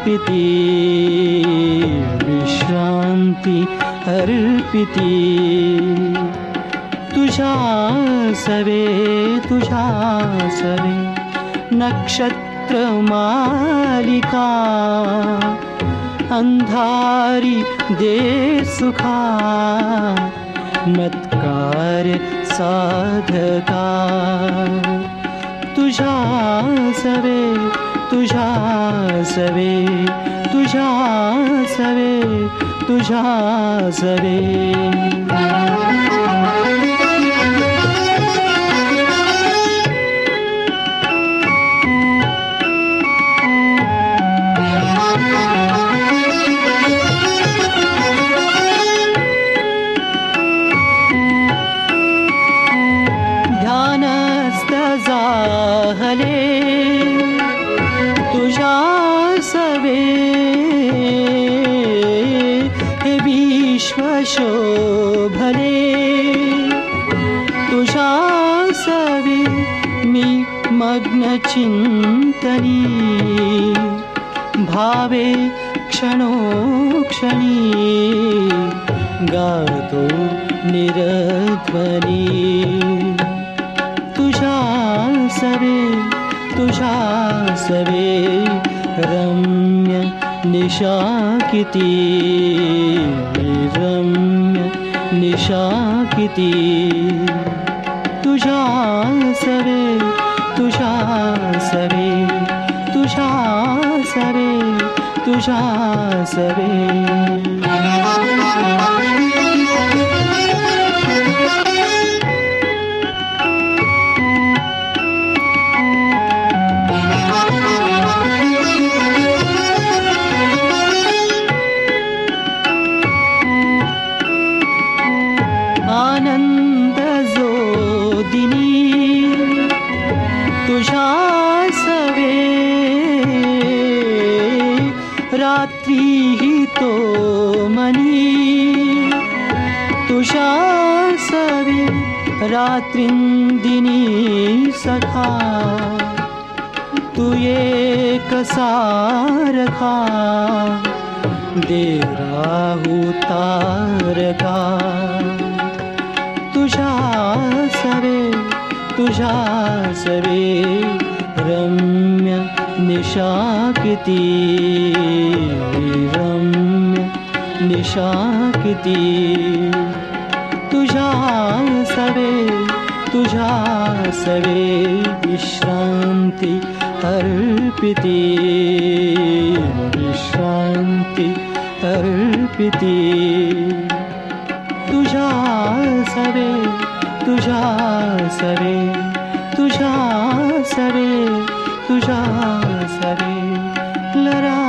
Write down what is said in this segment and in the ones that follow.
अर्पिती विश्रांती अर्पिती। तुझा सवे तुझा सवे नक्षत्रमालिका। अंधारी दे सुखा मत्कार साधका। तुझा सवे तुझ्या सवे तुझा सवे तुझा सवे. शोभरे तुषा सवे मे मग्नचिन्तनी भावे क्षणो क्षणी गातो निरध्वनि। तुषा सवे रम्य निशाकिती। निशाखिति तु सरे तु सरे तु सरे तुषा सरे। किती रम्य निशाकिती तुझा सवे तुझा सवे विश्रांती अर्पिती विश्रांती अर्पिती तुझा सवे तुझा सवे तुझा सवे तुझा सवे लरा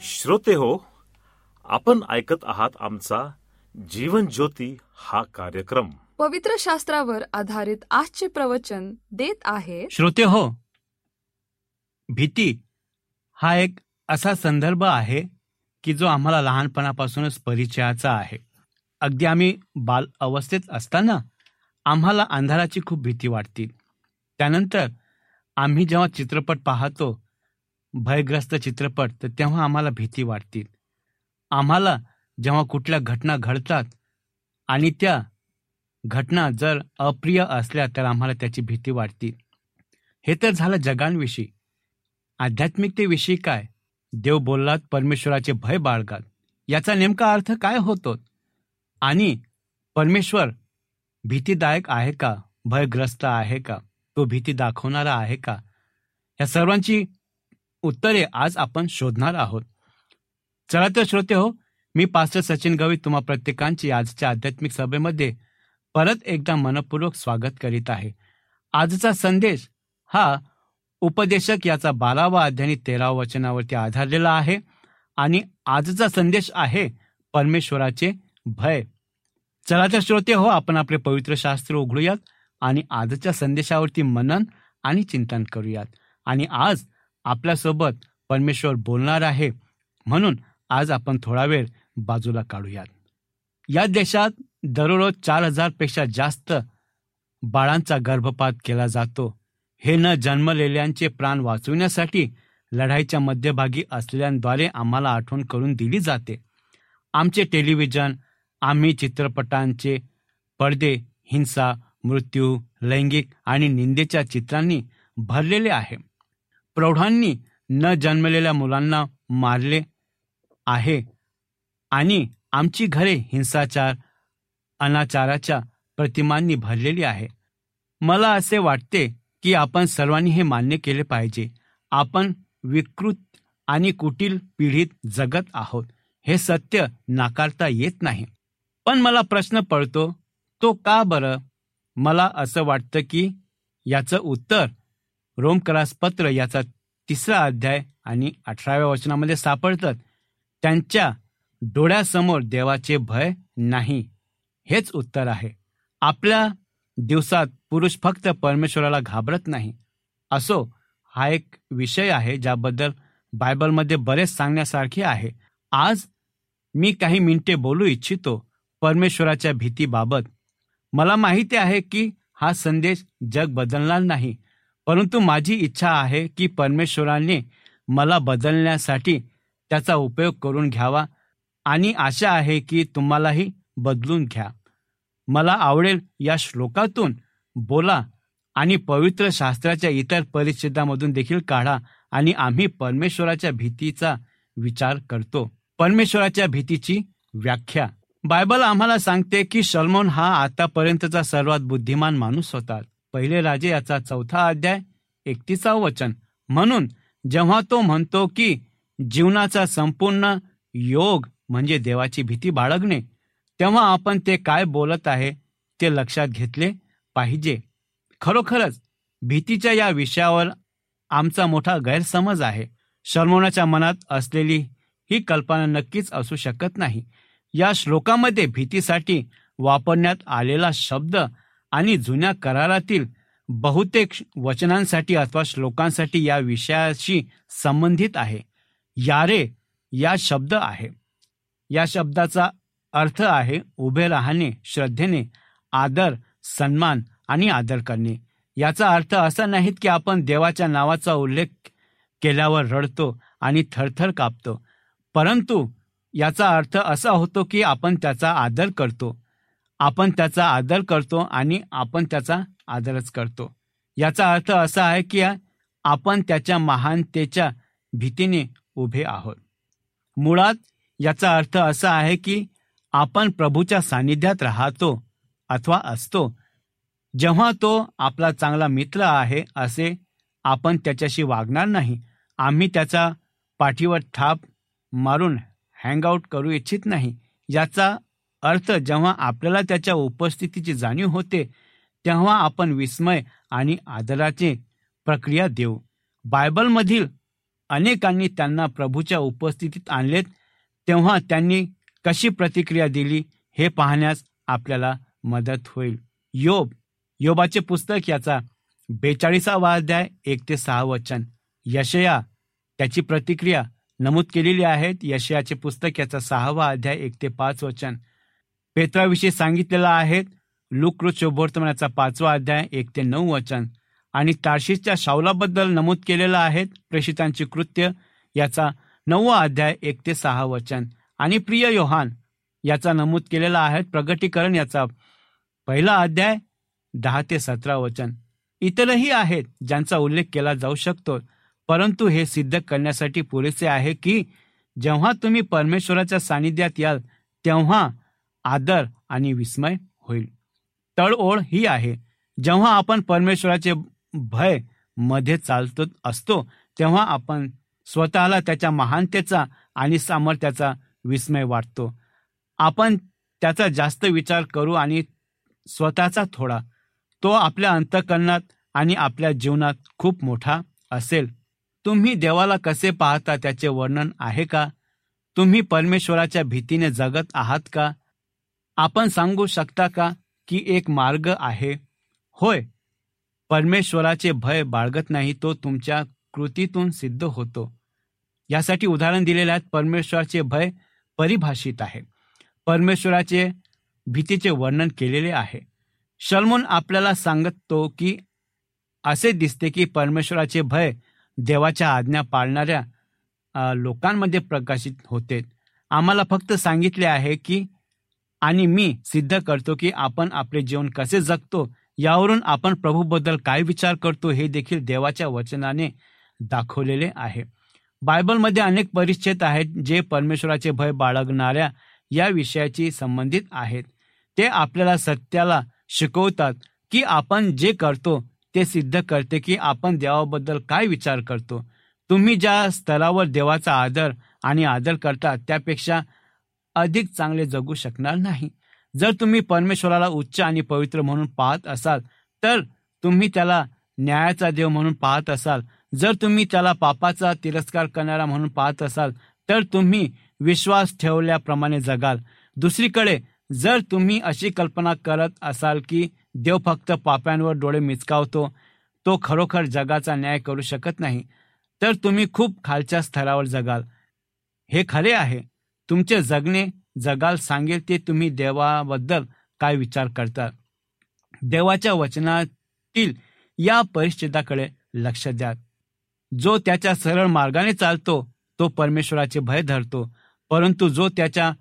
श्रोते हो आपण ऐकत आहात आमचा जीवन ज्योती हा कार्यक्रम. पवित्र शास्त्रावर आधारित आजचे प्रवचन देत आहे. श्रोते हो भीती हा एक असा संदर्भ आहे की जो आम्हाला लहानपणापासूनच परिचयाचा आहे. अगदी आम्ही बाल अवस्थेत असताना आम्हाला अंधाराची खूप भीती वाटते. त्यानंतर आम्ही जेव्हा चित्रपट पाहतो भयग्रस्त चित्रपट तर तेव्हा आम्हाला भीती वाटते. आम्हाला जेव्हा कुठल्या घटना घडतात आणि त्या घटना जर अप्रिय असल्या तर आम्हाला त्याची भीती वाटते. हे तर झालं जगांविषयी. आध्यात्मिकतेविषयी काय? देव बोललात परमेश्वराचे भय बाळगात. याचा नेमका अर्थ काय होतो? आणि परमेश्वर भीतीदायक आहे का? भयग्रस्त आहे का? तो भीती दाखवणारा आहे का? या सर्वांची उत्तरे आज आपण शोधणार आहोत. चला तर श्रोते हो मी पास्टर सचिन गवई तुम्हा प्रत्येकांची आजच्या आध्यात्मिक सभेमध्ये परत एकदा मनपूर्वक स्वागत करीत आहे. आजचा संदेश हा उपदेशक याचा बारावा अध्याय तेरावा वचनावरती आधारलेला आहे. आणि आजचा संदेश आहे परमेश्वराचे भय. चला तर श्रोते हो आपण आपले पवित्र शास्त्र उघडूयात आणि आजच्या संदेशावरती मनन आणि चिंतन करूयात. आणि आज आपल्यासोबत परमेश्वर बोलणार आहे. म्हणून आज आपण थोडा वेळ बाजूला काढूयात. या देशात दररोज चार हजारपेक्षा जास्त बाळांचा गर्भपात केला जातो. हे न जन्मलेल्यांचे प्राण वाचविण्यासाठी लढाईच्या मध्यभागी असलेल्यांद्वारे आम्हाला आठवण करून दिली जाते. आमचे टेलिव्हिजन आम्ही चित्रपटांचे पडदे हिंसा मृत्यू लैंगिक आणि निंदेच्या चित्रांनी भरलेले आहे. प्रौढांनी न जन्मलेल्या मुलांना मारले आहे आणि आमची घरे हिंसाचार अनाचाराच्या प्रतिमांनी भरलेली आहे. मला असे वाटते की आपण सर्वांनी हे मान्य केले पाहिजे. आपण विकृत आणि कुटील पिढीत जगत आहोत. हे सत्य नाकारता येत नाही. पण मला प्रश्न पडतो तो का बरं? मला असं वाटतं की याचं उत्तर रोमकरास पत्र याचा तिसरा अध्याय आणि अठराव्या वचनामध्ये सापडतात त्यांच्या डोळ्यासमोर देवाचे भय नाही. हेच उत्तर आहे. आपल्या दिवसात पुरुष फक्त परमेश्वराला घाबरत नाही. असो हा एक विषय आहे ज्याबद्दल बायबलमध्ये बरेच सांगण्यासारखे आहे. आज मी काही मिनिटे बोलू इच्छितो परमेश्वराच्या भीतीबाबत. मला माहिती आहे की हा संदेश जग बदलणार नाही परंतु माझी इच्छा आहे की परमेश्वराने मला बदलण्यासाठी त्याचा उपयोग करून घ्यावा आणि आशा आहे की तुम्हालाही बदलून घ्या. मला आवडेल या श्लोकातून बोला आणि पवित्र शास्त्राच्या इतर परिच्छेदामधून देखील काढा आणि आम्ही परमेश्वराच्या भीतीचा विचार करतो. परमेश्वराच्या भीतीची व्याख्या. बायबल आम्हाला सांगते की सलमोन हा आतापर्यंतचा सर्वात बुद्धिमान माणूस होता. पहिले राजे याचा चौथा अध्याय एकतीसावं वचन. म्हणून जेव्हा तो म्हणतो की जीवनाचा संपूर्ण योग म्हणजे देवाची भीती बाळगणे तेव्हा आपण ते काय बोलत आहे ते लक्षात घेतले? पाहिजे. खरोखरच भीतीच्या या विषयावर आमचा मोठा गैरसमज आहे. शर्मोनाच्या मनात असलेली ही कल्पना नक्कीच असू शकत नाही. या श्लोकामध्ये भीतीसाठी वापरण्यात आलेला शब्द आणि जुन्या करारातील बहुतेक वचनांसाठी अथवा श्लोकांसाठी या विषयाशी संबंधित आहे. यारे या शब्द आहे. या शब्दाचा अर्थ आहे उभे राहणे श्रद्धेने आदर सन्मान आणि आदर करणे. याचा अर्थ असा नाहीत की आपण देवाच्या नावाचा उल्लेख केल्यावर रडतो आणि थरथर कापतो. परंतु याचा अर्थ असा होतो की आपण त्याचा आदर करतो. आपण त्याचा आदर करतो आणि आपण त्याचा आदरच करतो. याचा अर्थ असा आहे की आपण त्याच्या महानतेच्या भीतीने उभे आहोत. मुळात याचा अर्थ असा आहे की आपण प्रभूच्या सानिध्यात राहतो अथवा असतो. जेव्हा तो आपला चांगला मित्र आहे असे आपण त्याच्याशी वागणार नाही आम्ही त्याचा पाठीवर थाप मारून हँगआउट करू इच्छित नाही. याचा अर्थ जेव्हा आपल्याला त्याच्या उपस्थितीची जाणीव होते तेव्हा आपण विस्मय आणि आदराचे प्रक्रिया देऊ. बायबलमधील अनेकांनी त्यांना प्रभूच्या उपस्थितीत आणलेत तेव्हा त्यांनी कशी प्रतिक्रिया दिली हे पाहण्यास आपल्याला मदत होईल. योब योबाचे पुस्तक याचा बेचाळीसावा अध्याय एक ते सहा वचन. यशया त्याची प्रतिक्रिया नमूद केलेली आहेत. यशयाचे पुस्तक याचा सहावा अध्याय एक ते पाच वचन. पेत्राविषयी सांगितलेला आहे लुकृत शुभवर्तमानाचा पाचवा अध्याय एक ते नऊ वचन. आणि तारशीसच्या शावलाबद्दल नमूद केलेलं आहेत. प्रेषितांची कृत्य याचा नववा अध्याय एक ते सहा वचन. आणि प्रिय योहान याचा नमूद केलेला आहे. प्रगटीकरण याचा पहिला अध्याय दहा ते सतरा वचन. इतरही आहेत ज्यांचा उल्लेख केला जाऊ शकतो परंतु हे सिद्ध करण्यासाठी पुरेसे आहे की जेव्हा तुम्ही परमेश्वराच्या सानिध्यात याल तेव्हा आदर आणि विस्मय होईल. तळओळ ही आहे जेव्हा आपण परमेश्वराचे भयमध्ये चालतो असतो तेव्हा आपण स्वतःला त्याच्या महानतेचा आणि सामर्थ्याचा विस्मय वाटतो. आपण त्याचा जास्त विचार करू आणि स्वतःचा थोडा. तो आपल्या अंतकरणात आणि आपल्या जीवनात खूप मोठा असेल. तुम्ही देवाला कसे पाहता त्याचे वर्णन आहे का? तुम्ही परमेश्वराच्या भीतीने जगत आहात का? आपण सांगू शकता का की एक मार्ग आहे? होय. परमेश्वराचे भय बाळगत नाही तो तुमच्या कृतीतून सिद्ध होतो. यासाठी उदाहरण दिलेले आहेत परमेश्वराचे भय परिभाषित आहे. परमेश्वराचे भीतीचे वर्णन केलेले आहे. शलमोन आपल्याला सांगतो की असे दिसते की परमेश्वराचे भय देवाच्या आज्ञा पाळणाऱ्या लोकांमध्ये प्रकाशित होते. आम्हाला फक्त सांगितले आहे की आणि मी सिद्ध करतो की आपण आपले जीवन कसे जगतो यावरून आपण प्रभूबद्दल काय विचार करतो हे देखील देवाच्या वचनाने दाखवलेले आहे. बायबलमध्ये अनेक परिच्छेद आहेत जे परमेश्वराचे भय बाळगणाऱ्या या विषयाची संबंधित आहेत. ते आपल्याला सत्याला शिकवतात की आपण जे करतो ते सिद्ध करते की आपण देवाबद्दल काय विचार करतो. तुम्ही ज्या स्तरावर देवाचा आदर आणि आदर करता त्यापेक्षा अधिक चांगले जगू शकणार नाही. जर तुम्ही परमेश्वराला उच्च आणि पवित्र म्हणून पाहत असाल तर तुम्ही त्याला न्यायाचा देव म्हणून पाहत असाल. जर तुम्ही त्याला पापाचा तिरस्कार करणारा म्हणून पाहत असाल तर तुम्ही विश्वास ठेवल्याप्रमाणे जगाल. दुसरीकडे जर तुम्ही अशी कल्पना करत असाल की देव फक्त पाप्यांवर डोळे मिचकावतो तो खरोखर जगाचा न्याय करू शकत नाही तर तुम्ही खूप खालच्या स्तरावर जगाल. हे खरे आहे. तुमचे जगणे जगाल सांगेल ते तुम्ही देवाबद्दल काय विचार करता. देवाच्या वचनातील या परिच्छेदाकडे लक्ष द्या. जो त्याच्या सरळ मार्गाने चालतो तो परमेश्वराचे भय धरतो परंतु जो त्याच्या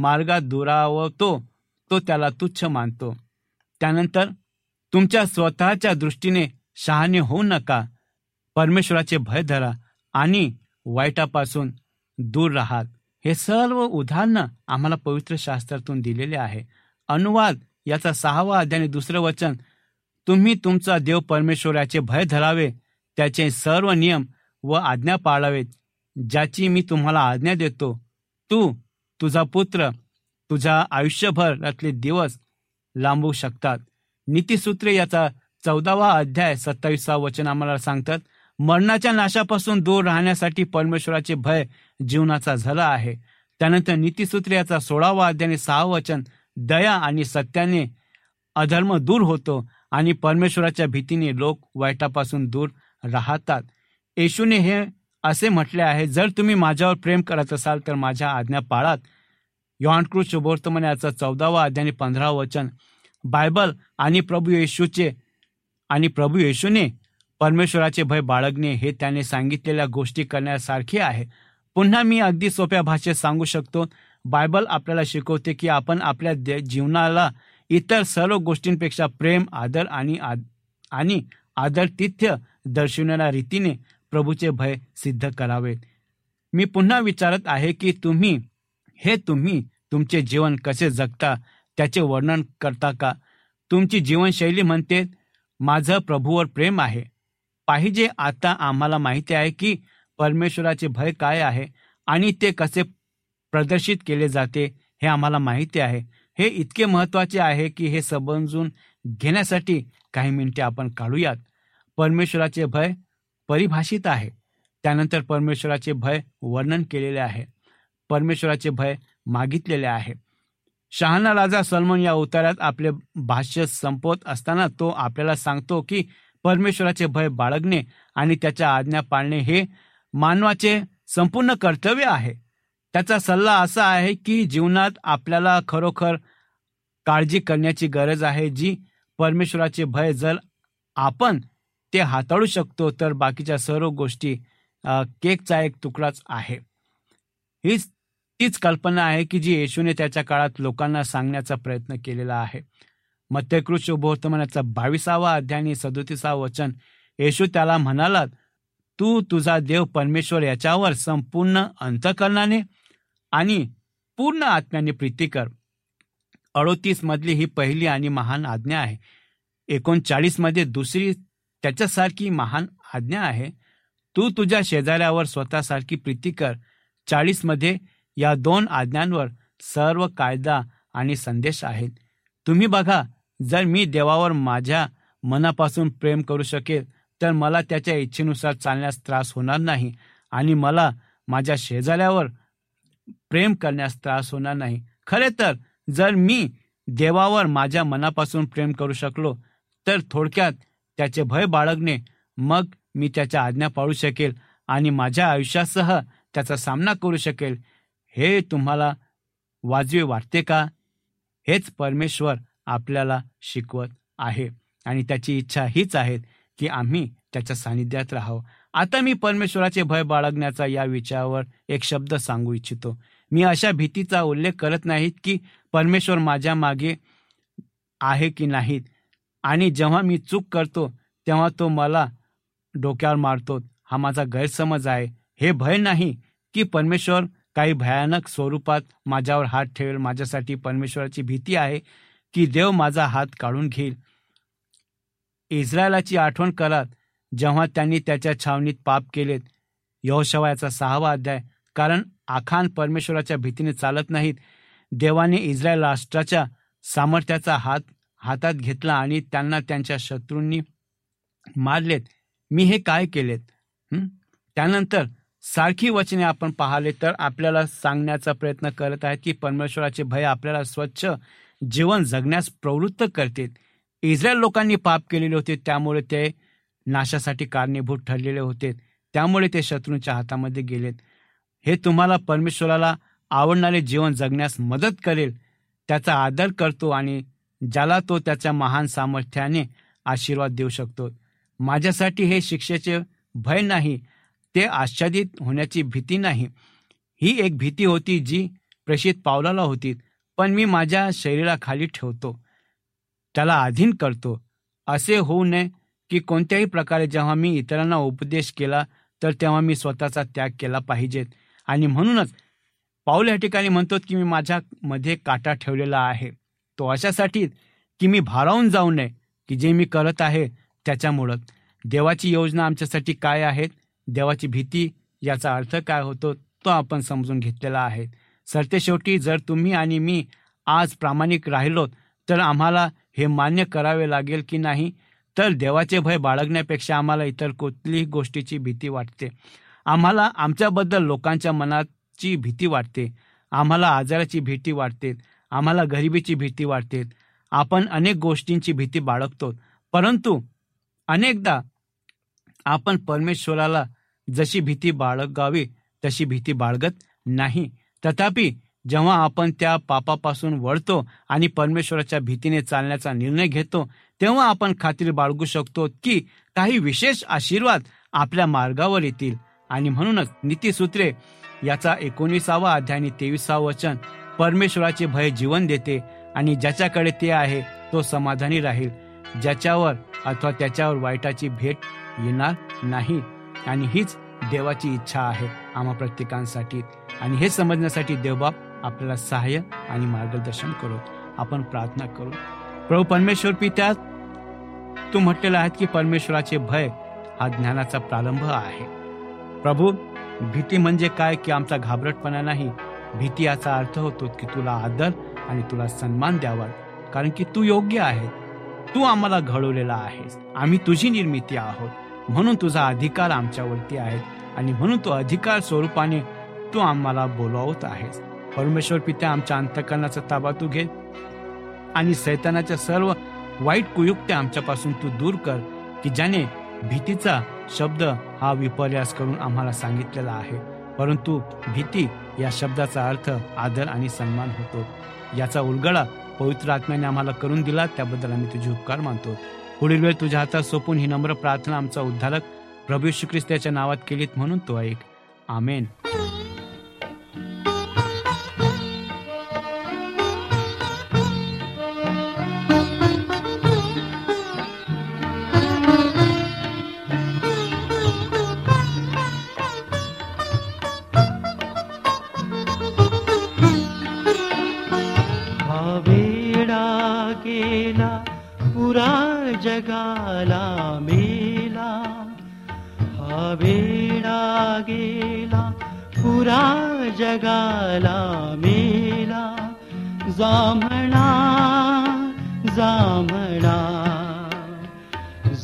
मार्गात दुरावतो तो त्याला तुच्छ मानतो. त्यानंतर तुमच्या स्वतःच्या दृष्टीने शहाणे होऊ नका. परमेश्वराचे भय धरा आणि वाईटापासून दूर राहात हे सर्व उदाहरणं आम्हाला पवित्र शास्त्रातून दिलेले आहे. अनुवाद याचा सहावा अध्याय दुसरं वचन तुम्ही तुमचा देव परमेश्वराचे भय धरावे त्याचे सर्व नियम व आज्ञा पाळावेत ज्याची मी तुम्हाला आज्ञा देतो. तू तुझा पुत्र तुझ्या आयुष्यभरातले दिवस लांबू शकतात. नीतीसूत्रे याचा चौदावा अध्याय सत्तावीसा वचन आम्हाला सांगतात मरणाच्या नाशापासून दूर राहण्यासाठी परमेश्वराचे भय जीवनाचा झाला आहे. त्यानंतर नीतीसूत्र याचा सोळावा अध्याय सहा वचन दया आणि सत्याने अधर्म दूर होतो आणि परमेश्वराच्या भीतीने लोक वाईटापासून दूर राहतात. येशूने हे असे म्हटले आहे जर तुम्ही माझ्यावर प्रेम करत असाल तर माझ्या आज्ञा पाळात. क्रूज शुभवर्तमान याचा चौदावा अध्याय पंधरा वचन. बायबल आणि प्रभू येशूचे आणि प्रभू येशूने परमेश्वराचे भय बाळगणे हे त्याने सांगितलेल्या गोष्टी करण्यासारखे आहे. पुन्हा मी अगदी सोप्या भाषेत सांगू शकतो बायबल आपल्याला शिकवते की आपण आपल्या जीवनाला इतर सर्व गोष्टींपेक्षा प्रेम आदर आणि आणि आदर तिथ्य दर्शवणाऱ्या रीतीने प्रभूचे भय सिद्ध करावेत मी पुन्हा विचारत आहे की तुम्ही हे तुम्ही तुमचे जीवन कसे जगता त्याचे वर्णन करता का? तुमची जीवनशैली म्हणते माझं प्रभूवर प्रेम आहे. पाहिजे आता आम्हाला माहिती आहे की परमेश्वराचे भय काय आहे आणि ते कसे प्रदर्शित केले जाते हे आम्हाला माहिती आहे. हे इतके महत्त्वाचे आहे की हे समजून घेण्यासाठी काही मिनिटे आपण काढूयात. परमेश्वराचे भय परिभाषित आहे. त्यानंतर परमेश्वराचे भय वर्णन केलेले आहे. परमेश्वराचे भय मागितलेले आहे. शहाणा राजा सलमान या उतार्यात आपले भाष्य संपवत असताना तो आपल्याला सांगतो की परमेश्वराचे भय बाळगणे आणि त्याच्या आज्ञा पाळणे हे मानवाचे संपूर्ण कर्तव्य आहे. त्याचा सल्ला असा आहे की जीवनात आपल्याला खरोखर काळजी करण्याची गरज आहे जी परमेश्वराचे भय जर आपण ते हाताळू शकतो तर बाकीच्या सर्व गोष्टी केकचा एक तुकडाच आहे. हीच तीच कल्पना आहे की जी येशूने त्याच्या काळात लोकांना सांगण्याचा प्रयत्न केलेला आहे. मध्यकृष शुभवर्तमानाचा बावीसावा अध्याय सदोतीसा सदोतीसावं वचन. येशू त्याला म्हणाला तू तुझा देव परमेश्वर याच्यावर संपूर्ण अंतकरणाने आणि पूर्ण आत्म्याने प्रीती कर. अडोतीस मधली ही पहिली आणि महान आज्ञा आहे. एकोणचाळीसमध्ये दुसरी त्याच्यासारखी महान आज्ञा आहे. तू तुझ्या शेजाऱ्यावर स्वतःसारखी प्रीती कर. चाळीसमध्ये या दोन आज्ञांवर सर्व कायदा आणि संदेश आहेत. तुम्ही बघा जर मी देवावर माझ्या मनापासून प्रेम करू शकेल तर मला त्याच्या इच्छेनुसार चालण्यास त्रास होणार नाही आणि मला माझ्या शेजाऱ्यावर प्रेम करण्यास त्रास होणार नाही. खरे तर जर मी देवावर माझ्या मनापासून प्रेम करू शकलो तर थोडक्यात त्याचे भय बाळगणे मग मी त्याच्या आज्ञा पाळू शकेल आणि माझ्या आयुष्यासह त्याचा सामना करू शकेल. हे तुम्हाला वाजवे वाटते का? हेच परमेश्वर आपल्याला शिकवत आहे आणि त्याची इच्छा हीच आहे की आम्ही त्याच्या सानिध्यात राहावं. आता मी परमेश्वराचे भय बाळगण्याचा या विचारावर एक शब्द सांगू इच्छितो. मी अशा भीतीचा उल्लेख करत नाहीत की परमेश्वर माझ्या मागे आहे की नाहीत. आणि जेव्हा मी चूक करतो तेव्हा तो मला डोक्यावर मारतो. हा माझा गैरसमज आहे. हे भय नाही की परमेश्वर काही भयानक स्वरूपात माझ्यावर हात ठेवेल. माझ्यासाठी परमेश्वराची भीती आहे की देव माझा हात काढून घेईल. इस्रायलाची आठवण करात जेव्हा त्यांनी त्याच्या छावणीत पाप केलेत. यहोशवायाचा सहावा अध्याय. कारण आखान परमेश्वराच्या भीतीने चालत नाहीत. देवाने इस्रायल राष्ट्राच्या सामर्थ्याचा हात हातात घेतला आणि त्यांना त्यांच्या शत्रूंनी मारलेत. मी हे काय केलेत? त्यानंतर सारखी वचने आपण पाहिले तर आपल्याला सांगण्याचा प्रयत्न करत आहेत की परमेश्वराचे भय आपल्याला स्वच्छ जीवन जगण्यास प्रवृत्त करते इस्रायल लोकांनी पाप केलेले होते त्यामुळे ते नाशासाठी कारणीभूत ठरलेले होते. त्यामुळे ते शत्रूंच्या हातामध्ये गेलेत. हे तुम्हाला परमेश्वराला आवडणारे जीवन जगण्यास मदत करेल. त्याचा आदर करतो आणि ज्याला तो त्याच्या महान सामर्थ्याने आशीर्वाद देऊ शकतो. माझ्यासाठी हे शिक्षेचे भय नाही ते आच्छादित होण्याची भीती नाही. ही एक भीती होती जी प्रेषित पावलाला होती पण मी माझ्या शरीराखाली ठेवतो. त्याला अधीन करतो. असे होऊ नये की कोणत्याही प्रकारे जेव्हा मी इतरांना उपदेश केला तर तेव्हा मी स्वतःचा त्याग केला पाहिजेत. आणि म्हणूनच पाऊल या ठिकाणी म्हणतो की मी माझ्यामध्ये काटा ठेवलेला आहे. तो अशासाठी की मी भारावून जाऊ नये की जे मी करत आहे त्याच्यामुळं. देवाची योजना आमच्यासाठी काय आहे देवाची भीती याचा अर्थ काय होतो तो आपण समजून घेतलेला आहे. सरते शेवटी जर तुम्ही आणि मी आज प्रामाणिक राहिलो तर आम्हाला हे मान्य करावे लागेल की नाही? तर देवाचे भय बाळगण्यापेक्षा आम्हाला इतर कुठलीही गोष्टीची भीती वाटते. आम्हाला आमच्याबद्दल लोकांच्या मनाची भीती वाटते. आम्हाला आजाराची भीती वाटते. आम्हाला गरिबीची भीती वाटते. आपण अनेक गोष्टींची भीती बाळगतो. परंतु अनेकदा आपण परमेश्वराला जशी भीती बाळगावी तशी भीती बाळगत नाही. तथापि जेव्हा आपण त्या पापापासून वळतो आणि परमेश्वराच्या भीतीने चालण्याचा निर्णय घेतो तेव्हा आपण खात्री बाळगू शकतो की काही विशेष आशीर्वाद आपल्या मार्गावर येतील. आणि म्हणूनच नीतीसूत्रे याचा एकोणीसावा अध्याय आणि तेविसावं वचन परमेश्वराचे भय जीवन देते आणि ज्याच्याकडे ते आहे तो समाधानी राहील. ज्याच्यावर अथवा त्याच्यावर वाईटाची भेट येणार नाही. आणि हीच देवाची इच्छा आहे आम्हा प्रत्येकांसाठी. आणि हे समजण्यासाठी देवबाप आपल्याला सहाय्य आणि मार्गदर्शन करू. आपण प्रार्थना करू. प्रभू परमेश्वर पित्या तू म्हटलेला आहे की परमेश्वराचे भय हा ज्ञानाचा प्रारंभ आहे. प्रभू भीती म्हणजे काय की आमचा घाबरटपणा नाही? भीती याचा अर्थ होतो की तुला आदर आणि तुला सन्मान द्यावा. कारण की तू योग्य आहे. तू आम्हाला घडवलेला आहेस. आम्ही तुझी निर्मिती आहोत. म्हणून तुझा अधिकार आमच्यावरती आहे आणि म्हणून तो अधिकार स्वरूपाने तू आम्हाला बोलावत आहेस. परमेश्वर पित्या आमच्या अंतकरणाचा ताबा तू घे आणि सैतानाच्या सर्व वाईट कुयुक्त्या आमच्यापासून तू दूर कर की ज्याने भीतीचा शब्द हा विपर्यास करून आम्हाला सांगितलेला आहे. परंतु भीती या शब्दाचा अर्थ आदर आणि सन्मान होतो. याचा उलगडा पवित्र आत्म्याने आम्हाला करून दिला त्याबद्दल आम्ही तुझे उपकार मानतो. पुढील वेळ तुझ्या हातात सोपून ही नम्र प्रार्थना आमचा उद्धारक प्रभू श्री ख्रिस्ताच्या नावात केलीत म्हणून तो ऐक. आमेन. जगाला मेला जांभळा जांभळा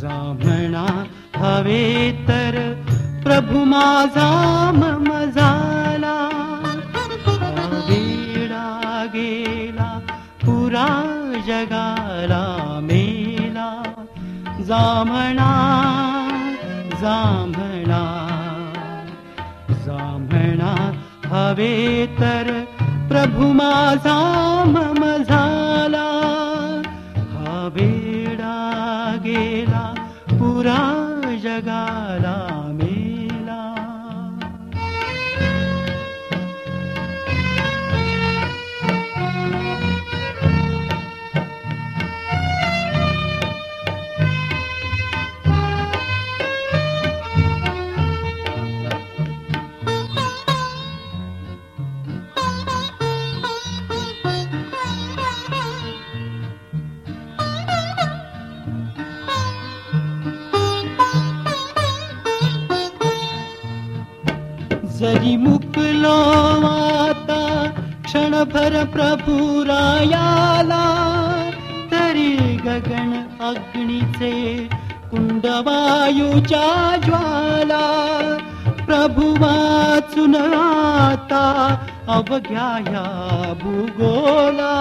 जांभळा हवे तर प्रभू वेडा गेला पुरा जगाला मेला. जांभळा जांभळा जांभळा प्रभू झाला हा वेडा गेला पुरा जगाला प्रभुरायाला तरी गगन अग्निचे कुण्डवायुचा ज्वाला। प्रभुवाचुन आता अवघ्याया भूगोला।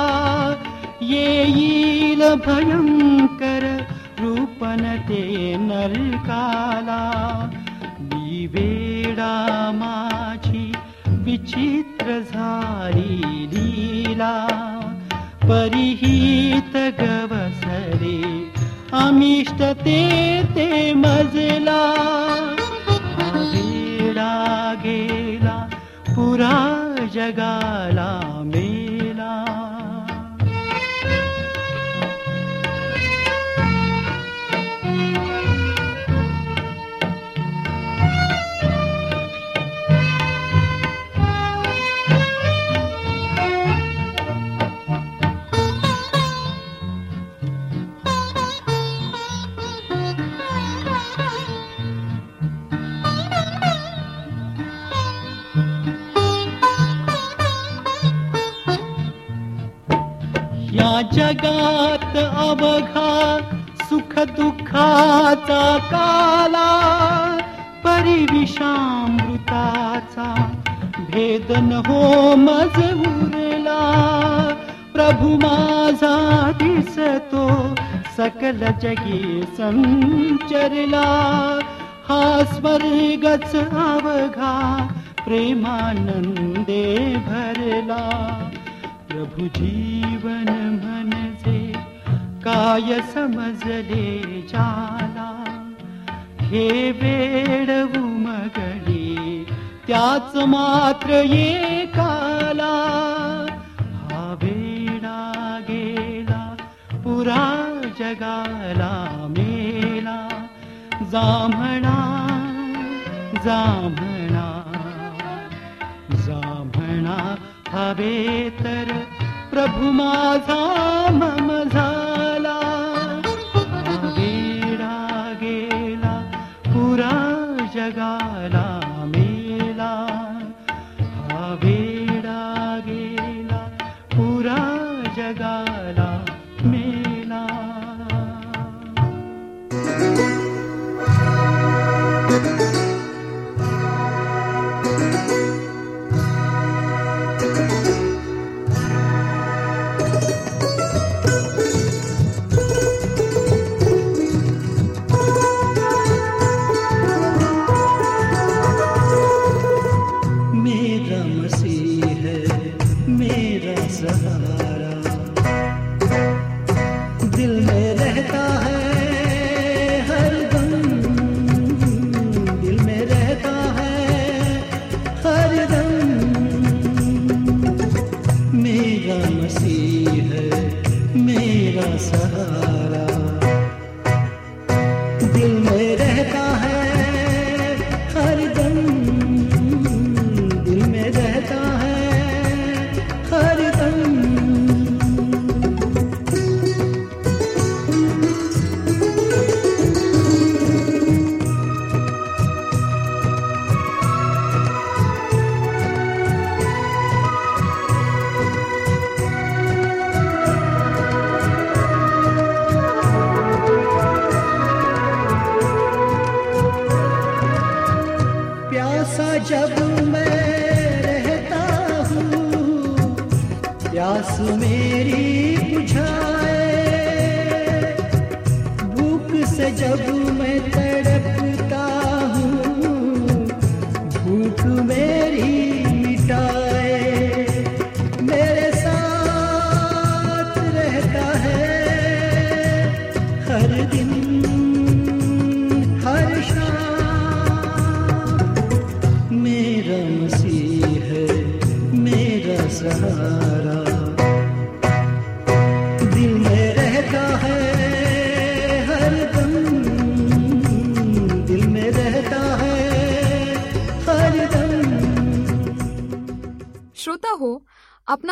येईल भयङ्कर रूपन ते नरकाला। दिवेडा माच विचित्र झाली लीला परिहित गवसरे अमिष्ट ते ते मजला गेला पुरा जगाला मेला जगात अवघा सुख दुःखाचा काला परिविषामृताचा भेद न हो मज उरला. प्रभू माझा दिसतो सकल जगी संचरला. हा स्वर्गच अवघा प्रेमानंदे भरला. प्रभु जीवन काय समजले जाला हे वेड उमगली त्याच मात्र एकाला हा वेडा गेला पुरा जगाला मेला जांभळा जांभळा जांभळा हवे तर प्रभू माझा मम झाला मसीह है मेरा सहारा। दिल मेरा